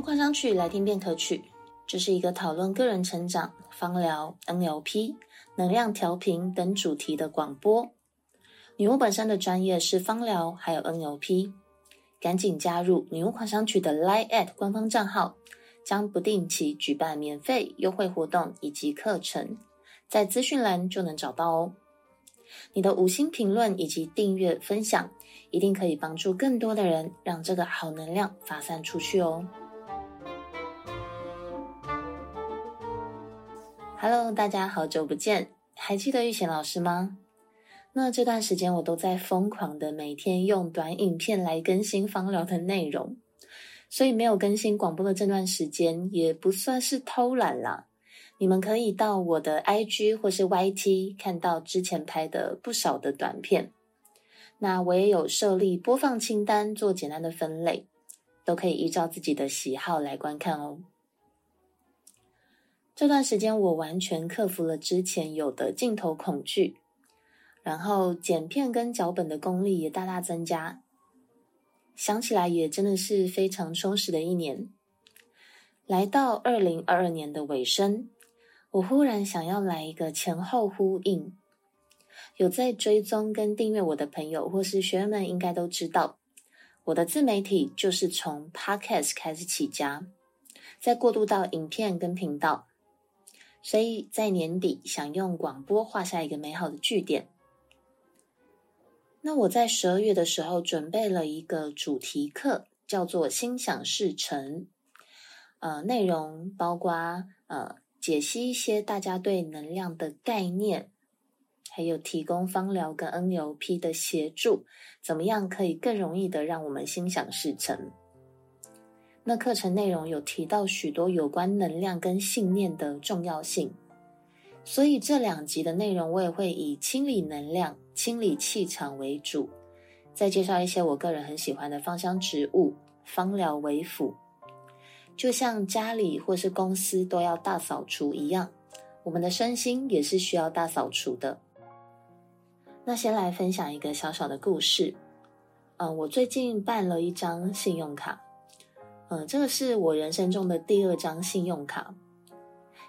物狂想曲来听便可取，这是一个讨论个人成长、芳疗、NLP、能量调频等主题的广播。女巫本身的专业是芳疗，还有 NLP。赶紧加入女巫狂想曲的 Line@ 官方账号，将不定期举办免费优惠活动以及课程，在资讯栏就能找到哦。你的五星评论以及订阅分享，一定可以帮助更多的人，让这个好能量发散出去哦。Hello，大家好久不见，还记得玉贤老师吗？那这段时间我都在疯狂的每天用短影片来更新芳疗的内容，所以没有更新广播的这段时间也不算是偷懒啦。你们可以到我的 IG 或是 YT 看到之前拍的不少的短片。那我也有设立播放清单做简单的分类，都可以依照自己的喜好来观看哦。这段时间我完全克服了之前有的镜头恐惧，然后剪片跟脚本的功力也大大增加。想起来也真的是非常充实的一年。来到二零二二年的尾声。我忽然想要来一个前后呼应。有在追踪跟订阅我的朋友或是学员们，应该都知道，我的自媒体就是从 Podcast 开始起家，再过渡到影片跟频道，所以在年底想用广播画下一个美好的句点。那我在十二月的时候准备了一个主题课，叫做“心想事成”，呃，内容包括呃。解析一些大家对能量的概念，还有提供芳疗跟 NLP 的协助，怎么样可以更容易的让我们心想事成？那课程内容有提到许多有关能量跟信念的重要性，所以这两集的内容我也会以清理能量、清理气场为主，再介绍一些我个人很喜欢的芳香植物，芳疗为辅。就像家里或是公司都要大扫除一样，我们的身心也是需要大扫除的。那先来分享一个小小的故事。嗯、我最近办了一张信用卡，呃，这个是我人生中的第二张信用卡。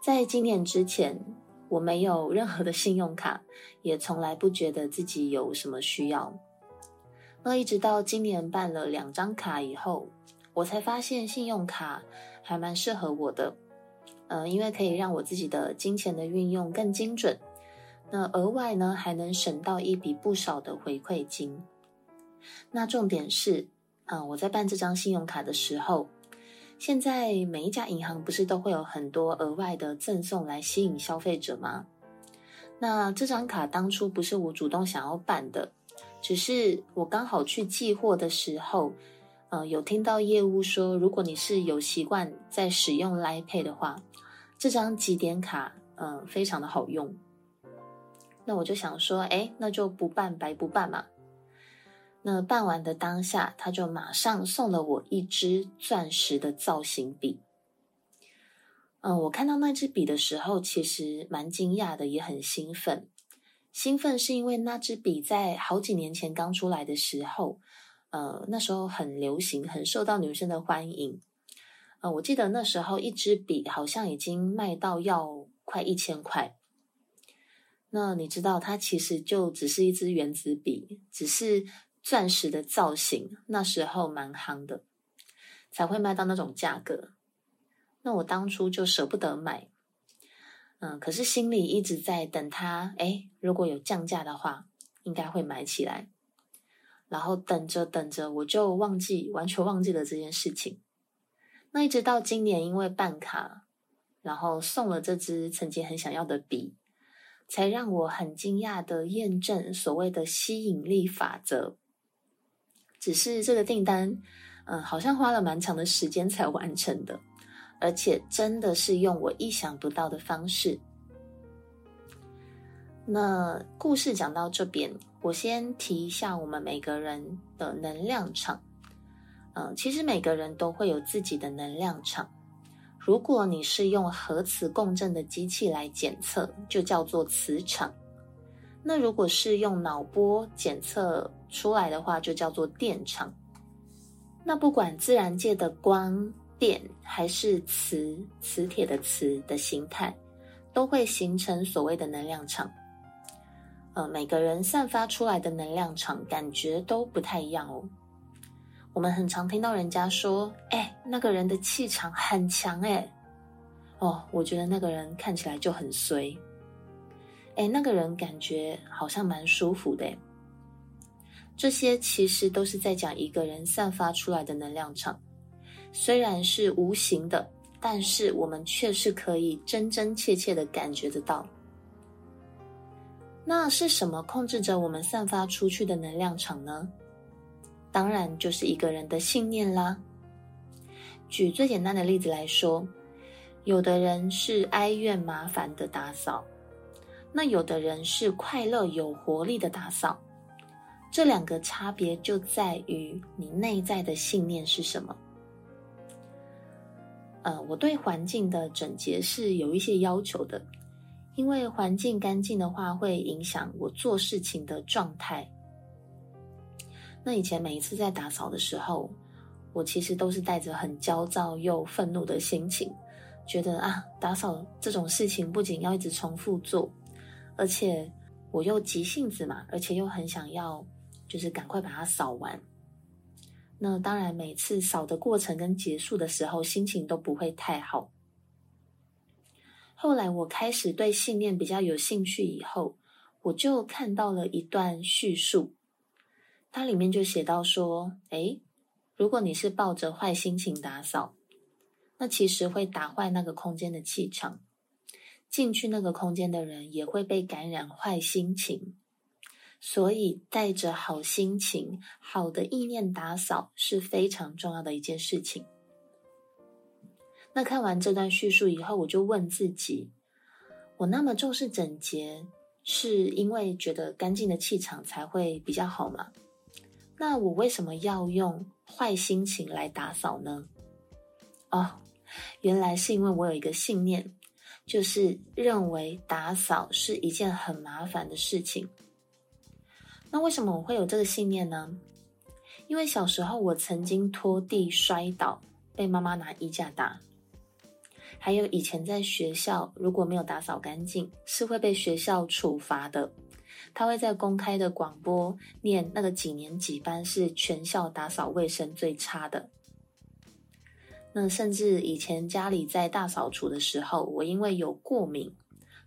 在今年之前，我没有任何的信用卡，也从来不觉得自己有什么需要。那一直到今年办了两张卡以后。我才发现信用卡还蛮适合我的，呃，因为可以让我自己的金钱的运用更精准。那额外呢，还能省到一笔不少的回馈金。那重点是，啊、我在办这张信用卡的时候，现在每一家银行不是都会有很多额外的赠送来吸引消费者吗？那这张卡当初不是我主动想要办的，只是我刚好去寄货的时候。呃，有听到业务说，如果你是有习惯在使用 l i Pay 的话，这张集点卡，嗯、非常的好用。那我就想说，哎，那就不办白不办嘛。那办完的当下，他就马上送了我一支钻石的造型笔。嗯、我看到那支笔的时候，其实蛮惊讶的，也很兴奋。兴奋是因为那支笔在好几年前刚出来的时候。呃，那时候很流行，很受到女生的欢迎。呃，我记得那时候一支笔好像已经卖到要快一千块。那你知道，它其实就只是一支原子笔，只是钻石的造型，那时候蛮夯的，才会卖到那种价格。那我当初就舍不得买，嗯、可是心里一直在等它，诶，如果有降价的话，应该会买起来。然后等着等着，我就忘记，完全忘记了这件事情。那一直到今年，因为办卡，然后送了这支曾经很想要的笔，才让我很惊讶的验证所谓的吸引力法则。只是这个订单，嗯，好像花了蛮长的时间才完成的，而且真的是用我意想不到的方式。那故事讲到这边，我先提一下我们每个人的能量场。嗯，其实每个人都会有自己的能量场。如果你是用核磁共振的机器来检测，就叫做磁场。那如果是用脑波检测出来的话，就叫做电场。那不管自然界的光、电还是磁，磁铁的磁的形态，都会形成所谓的能量场。呃，每个人散发出来的能量场感觉都不太一样哦。我们很常听到人家说：“哎，那个人的气场很强哎。”哦，我觉得那个人看起来就很衰。哎，那个人感觉好像蛮舒服的。这些其实都是在讲一个人散发出来的能量场，虽然是无形的，但是我们却是可以真真切切的感觉得到。那是什么控制着我们散发出去的能量场呢？当然就是一个人的信念啦。举最简单的例子来说，有的人是哀怨麻烦的打扫，那有的人是快乐有活力的打扫。这两个差别就在于你内在的信念是什么。呃，我对环境的整洁是有一些要求的。因为环境干净的话，会影响我做事情的状态。那以前每一次在打扫的时候，我其实都是带着很焦躁又愤怒的心情，觉得啊，打扫这种事情不仅要一直重复做，而且我又急性子嘛，而且又很想要，就是赶快把它扫完。那当然，每次扫的过程跟结束的时候，心情都不会太好。后来我开始对信念比较有兴趣以后，我就看到了一段叙述，它里面就写到说：诶，如果你是抱着坏心情打扫，那其实会打坏那个空间的气场，进去那个空间的人也会被感染坏心情，所以带着好心情、好的意念打扫是非常重要的一件事情。那看完这段叙述以后，我就问自己：我那么重视整洁，是因为觉得干净的气场才会比较好吗？那我为什么要用坏心情来打扫呢？哦，原来是因为我有一个信念，就是认为打扫是一件很麻烦的事情。那为什么我会有这个信念呢？因为小时候我曾经拖地摔倒，被妈妈拿衣架打。还有以前在学校，如果没有打扫干净，是会被学校处罚的。他会在公开的广播念那个几年几班是全校打扫卫生最差的。那甚至以前家里在大扫除的时候，我因为有过敏，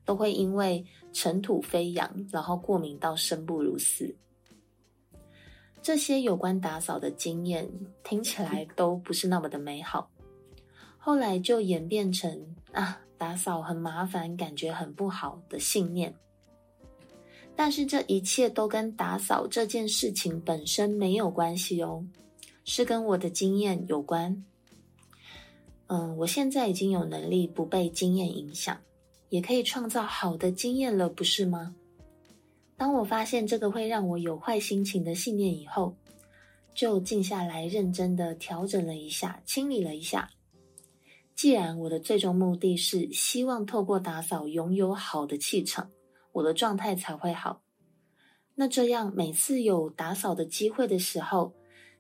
都会因为尘土飞扬，然后过敏到生不如死。这些有关打扫的经验听起来都不是那么的美好。后来就演变成啊，打扫很麻烦，感觉很不好的信念。但是这一切都跟打扫这件事情本身没有关系哦，是跟我的经验有关。嗯，我现在已经有能力不被经验影响，也可以创造好的经验了，不是吗？当我发现这个会让我有坏心情的信念以后，就静下来，认真的调整了一下，清理了一下。既然我的最终目的是希望透过打扫拥有好的气场，我的状态才会好。那这样每次有打扫的机会的时候，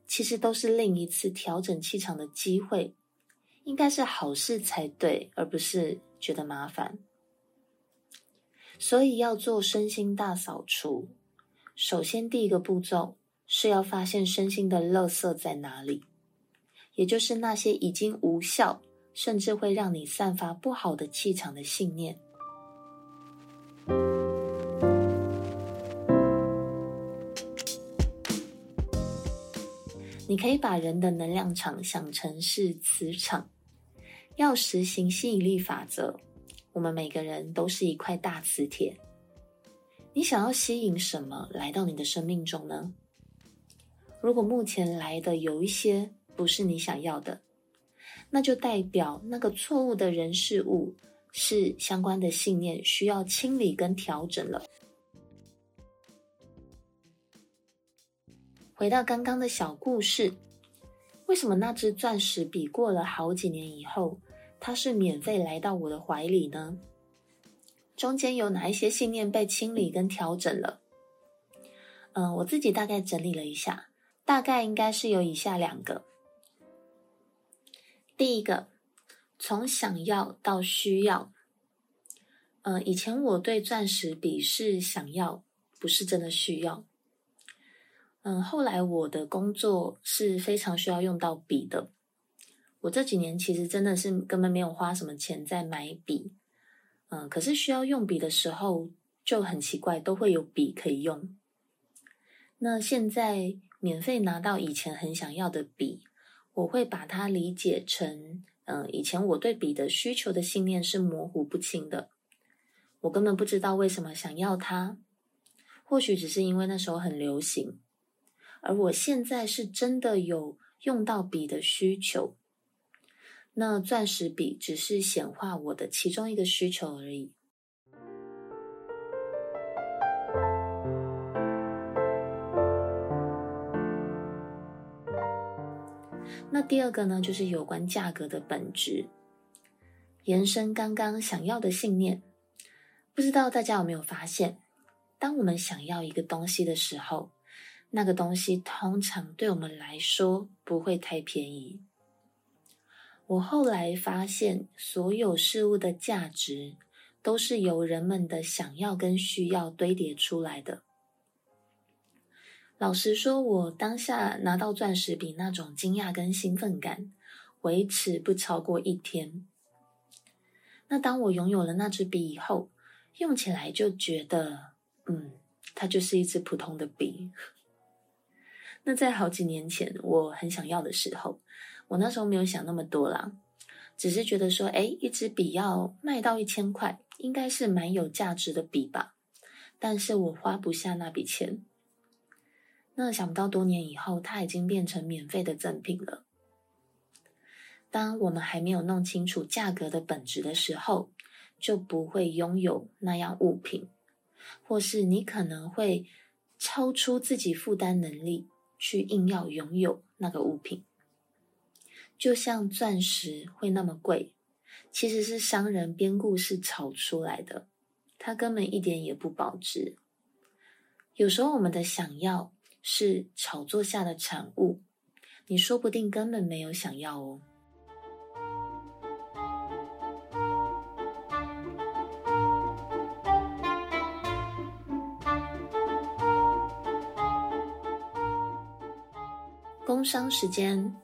其实都是另一次调整气场的机会，应该是好事才对，而不是觉得麻烦。所以要做身心大扫除，首先第一个步骤是要发现身心的垃圾在哪里，也就是那些已经无效。甚至会让你散发不好的气场的信念。你可以把人的能量场想成是磁场，要实行吸引力法则，我们每个人都是一块大磁铁。你想要吸引什么来到你的生命中呢？如果目前来的有一些不是你想要的，那就代表那个错误的人事物是相关的信念需要清理跟调整了。回到刚刚的小故事，为什么那只钻石笔过了好几年以后，它是免费来到我的怀里呢？中间有哪一些信念被清理跟调整了？嗯，我自己大概整理了一下，大概应该是有以下两个。第一个，从想要到需要。呃，以前我对钻石笔是想要，不是真的需要。嗯，后来我的工作是非常需要用到笔的。我这几年其实真的是根本没有花什么钱在买笔。嗯，可是需要用笔的时候就很奇怪，都会有笔可以用。那现在免费拿到以前很想要的笔，我会把它理解成，嗯，以前我对笔的需求的信念是模糊不清的。我根本不知道为什么想要它，或许只是因为那时候很流行，而我现在是真的有用到笔的需求，那钻石笔只是显化我的其中一个需求而已。那第二个呢，就是有关价格的本质，延伸刚刚想要的信念。不知道大家有没有发现，当我们想要一个东西的时候，那个东西通常对我们来说不会太便宜。我后来发现，所有事物的价值都是由人们的想要跟需要堆叠出来的。老实说，我当下拿到钻石笔那种惊讶跟兴奋感，维持不超过一天。那当我拥有了那支笔以后，用起来就觉得，嗯，它就是一支普通的笔。那在好几年前，我很想要的时候，我那时候没有想那么多啦，只是觉得说，哎，一支笔要卖到一千块，应该是蛮有价值的笔吧。但是我花不下那笔钱。那想不到多年以后，它已经变成免费的赠品了。当我们还没有弄清楚价格的本质的时候，就不会拥有那样物品，或是你可能会超出自己负担能力去硬要拥有那个物品。就像钻石会那么贵，其实是商人编故事炒出来的，它根本一点也不保值。有时候我们的想要是炒作下的产物，你说不定根本没有想要哦。商时间，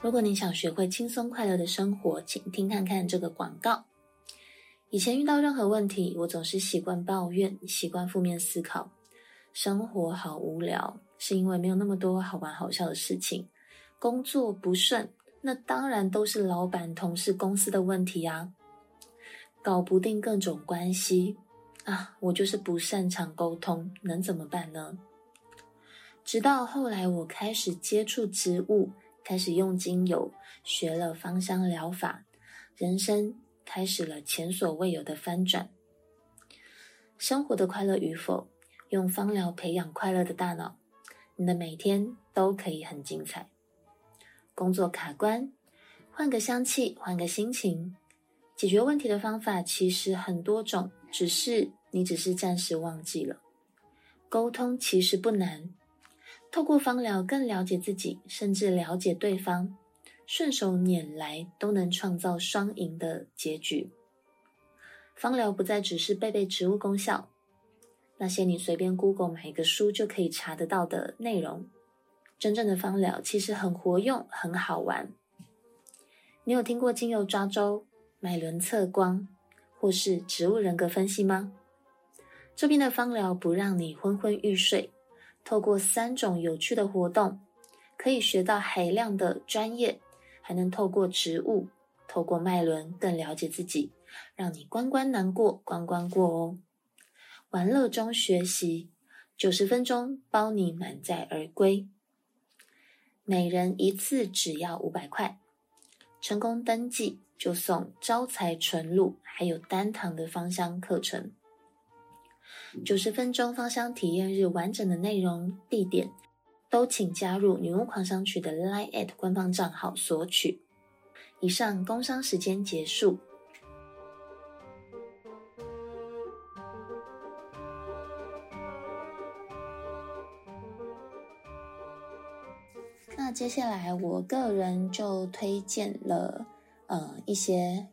如果你想学会轻松快乐的生活，请听看看这个广告。以前遇到任何问题，我总是习惯抱怨，习惯负面思考，生活好无聊，是因为没有那么多好玩好笑的事情。工作不顺，那当然都是老板、同事、公司的问题啊。搞不定各种关系啊，我就是不擅长沟通，能怎么办呢？直到后来，我开始接触植物，开始用精油，学了芳香疗法，人生开始了前所未有的翻转。生活的快乐与否，用芳疗培养快乐的大脑，你的每天都可以很精彩。工作卡关，换个香气，换个心情，解决问题的方法其实很多种，只是你只是暂时忘记了。沟通其实不难。透过芳疗更了解自己，甚至了解对方，顺手拈来都能创造双赢的结局。芳疗不再只是背背植物功效，那些你随便 Google 买一个书就可以查得到的内容。真正的芳疗其实很活用，很好玩。你有听过精油抓周、脉轮测光，或是植物人格分析吗？这边的芳疗不让你昏昏欲睡。透过三种有趣的活动，可以学到海量的专业，还能透过植物、透过脉轮更了解自己，让你关关难过关关过哦。玩乐中学习，九十分钟包你满载而归。每人一次只要五百块，成功登记就送招财纯露，还有单堂的芳香课程。九十分钟芳香体验日，完整的内容、地点都请加入女巫狂想曲的 Line@ at 官方账号索取。以上工商时间结束。那接下来我个人就推荐了呃一些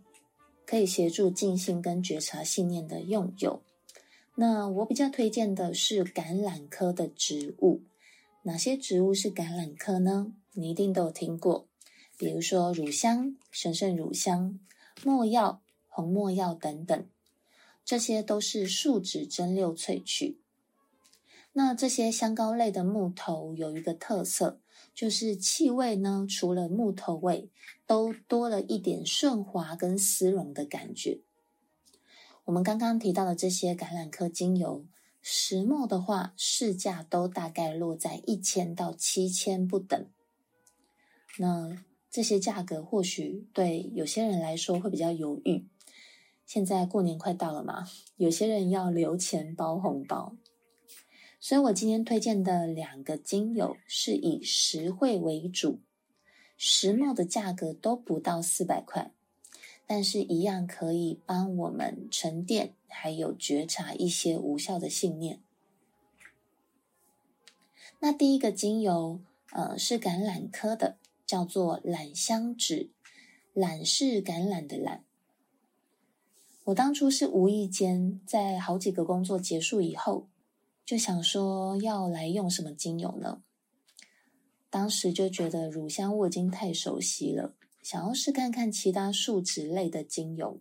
可以协助静心跟觉察信念的用油。那我比较推荐的是橄榄科的植物。哪些植物是橄榄科呢？你一定都有听过，比如说乳香、神圣乳香、没药、红没药等等，这些都是树脂蒸馏萃取。那这些香膏类的木头有一个特色，就是气味呢，除了木头味，都多了一点顺滑跟丝绒的感觉。我们刚刚提到的这些橄榄科精油。石墨的话，市价都大概落在一千到七千不等。那这些价格或许对有些人来说会比较犹豫。现在过年快到了嘛，有些人要留钱包红包，所以我今天推荐的两个精油是以实惠为主，石墨的价格都不到四百块。但是，一样可以帮我们沉淀，还有觉察一些无效的信念。那第一个精油，呃，是橄榄科的，叫做榄香脂。榄是橄榄的榄。我当初是无意间，在好几个工作结束以后，就想说要来用什么精油呢？当时就觉得乳香我已经太熟悉了。想要试看看其他树脂类的精油，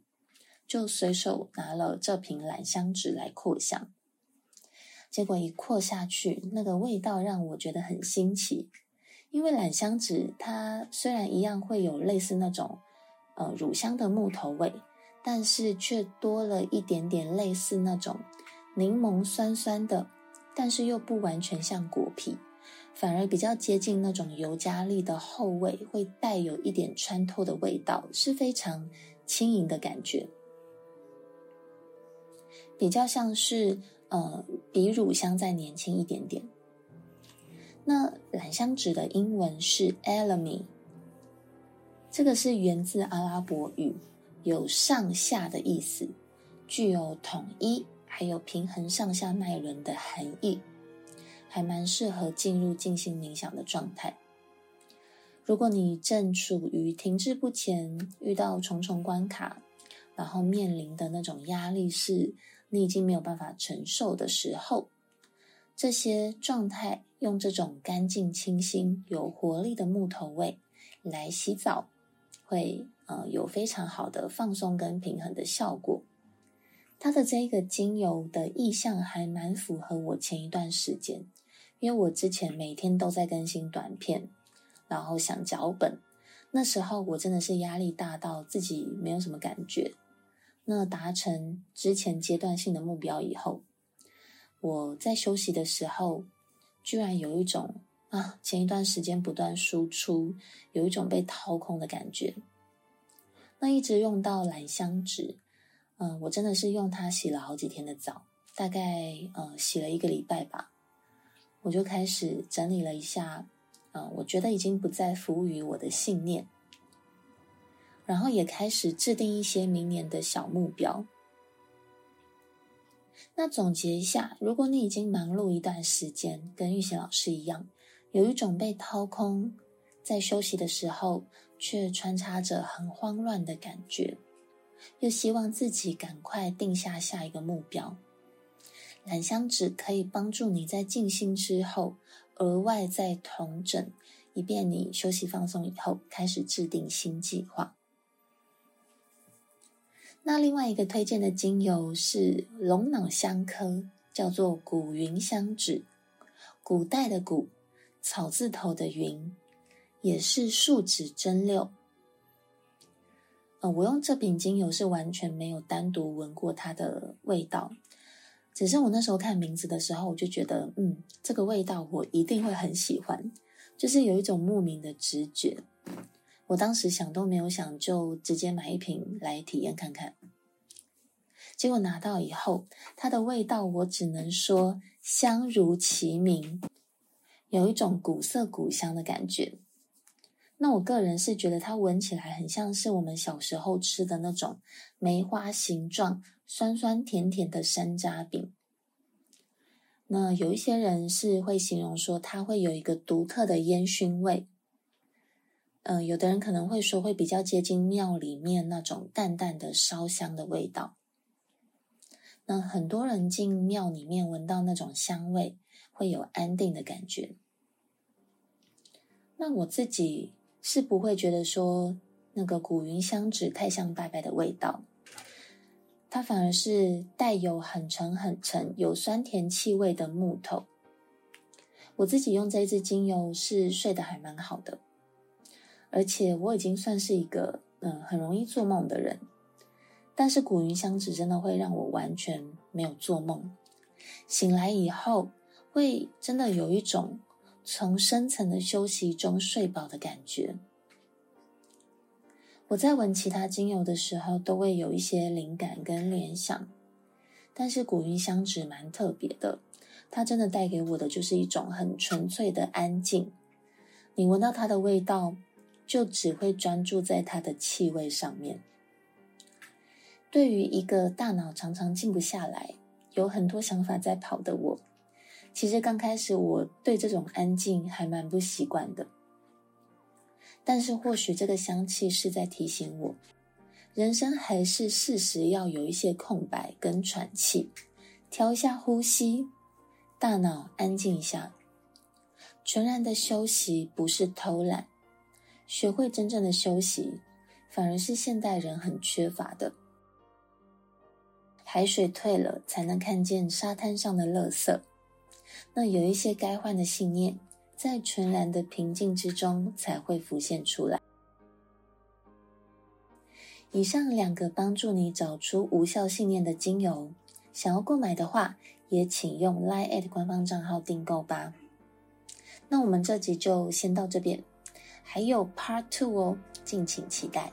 就随手拿了这瓶榄香脂来扩香。结果一扩下去，那个味道让我觉得很新奇。因为榄香脂它虽然一样会有类似那种呃乳香的木头味，但是却多了一点点类似那种柠檬酸酸的，但是又不完全像果皮。反而比较接近那种尤加利的后味，会带有一点穿透的味道，是非常轻盈的感觉，比较像是呃比乳香再年轻一点点。那榄香脂的英文是 Elemi，这个是源自阿拉伯语，有上下的意思，具有统一还有平衡上下脉轮的含义。还蛮适合进入静心冥想的状态。如果你正处于停滞不前、遇到重重关卡，然后面临的那种压力是你已经没有办法承受的时候，这些状态用这种干净、清新、有活力的木头味来洗澡，会呃有非常好的放松跟平衡的效果。它的这个精油的意象还蛮符合我前一段时间。因为我之前每天都在更新短片，然后想脚本，那时候我真的是压力大到自己没有什么感觉。那达成之前阶段性的目标以后，我在休息的时候，居然有一种啊，前一段时间不断输出，有一种被掏空的感觉。那一直用到兰香脂，嗯、我真的是用它洗了好几天的澡，大概呃洗了一个礼拜吧。我就开始整理了一下，呃，我觉得已经不再服务于我的信念，然后也开始制定一些明年的小目标。那总结一下，如果你已经忙碌一段时间，跟玉贤老师一样，有一种被掏空，在休息的时候却穿插着很慌乱的感觉，又希望自己赶快定下下一个目标。榄香脂可以帮助你在静心之后，额外再同整，以便你休息放松以后开始制定新计划。那另外一个推荐的精油是龙脑香科，叫做古云香脂。古代的古，草字头的云，也是树脂蒸馏。呃，我用这瓶精油是完全没有单独闻过它的味道。只是我那时候看名字的时候，我就觉得，嗯，这个味道我一定会很喜欢，就是有一种莫名的直觉。我当时想都没有想，就直接买一瓶来体验看看。结果拿到以后，它的味道我只能说香如其名，有一种古色古香的感觉。那我个人是觉得它闻起来很像是我们小时候吃的那种梅花形状。酸酸甜甜的山楂饼，那有一些人是会形容说它会有一个独特的烟熏味，嗯、有的人可能会说会比较接近庙里面那种淡淡的烧香的味道。那很多人进庙里面闻到那种香味，会有安定的感觉。那我自己是不会觉得说那个古云香纸太像拜拜的味道，它反而是带有很沉很沉、有酸甜气味的木头。我自己用这一支精油是睡得还蛮好的。而且我已经算是一个嗯很容易做梦的人，但是古云香纸真的会让我完全没有做梦，醒来以后会真的有一种从深层的休息中睡饱的感觉。我在闻其他精油的时候都会有一些灵感跟联想，但是古云香纸蛮特别的，它真的带给我的就是一种很纯粹的安静。你闻到它的味道，就只会专注在它的气味上面。对于一个大脑常常静不下来、有很多想法在跑的我，其实刚开始我对这种安静还蛮不习惯的。但是或许这个香气是在提醒我，人生还是适时要有一些空白跟喘气，调一下呼吸，大脑安静一下。全然的休息不是偷懒。学会真正的休息，反而是现代人很缺乏的。海水退了，才能看见沙滩上的垃圾。那有一些该换的信念，在纯然的平静之中才会浮现出来。以上两个帮助你找出无效信念的精油，想要购买的话，也请用 Line@ 官方账号订购吧。那我们这集就先到这边。还有 Part Two 哦，敬请期待。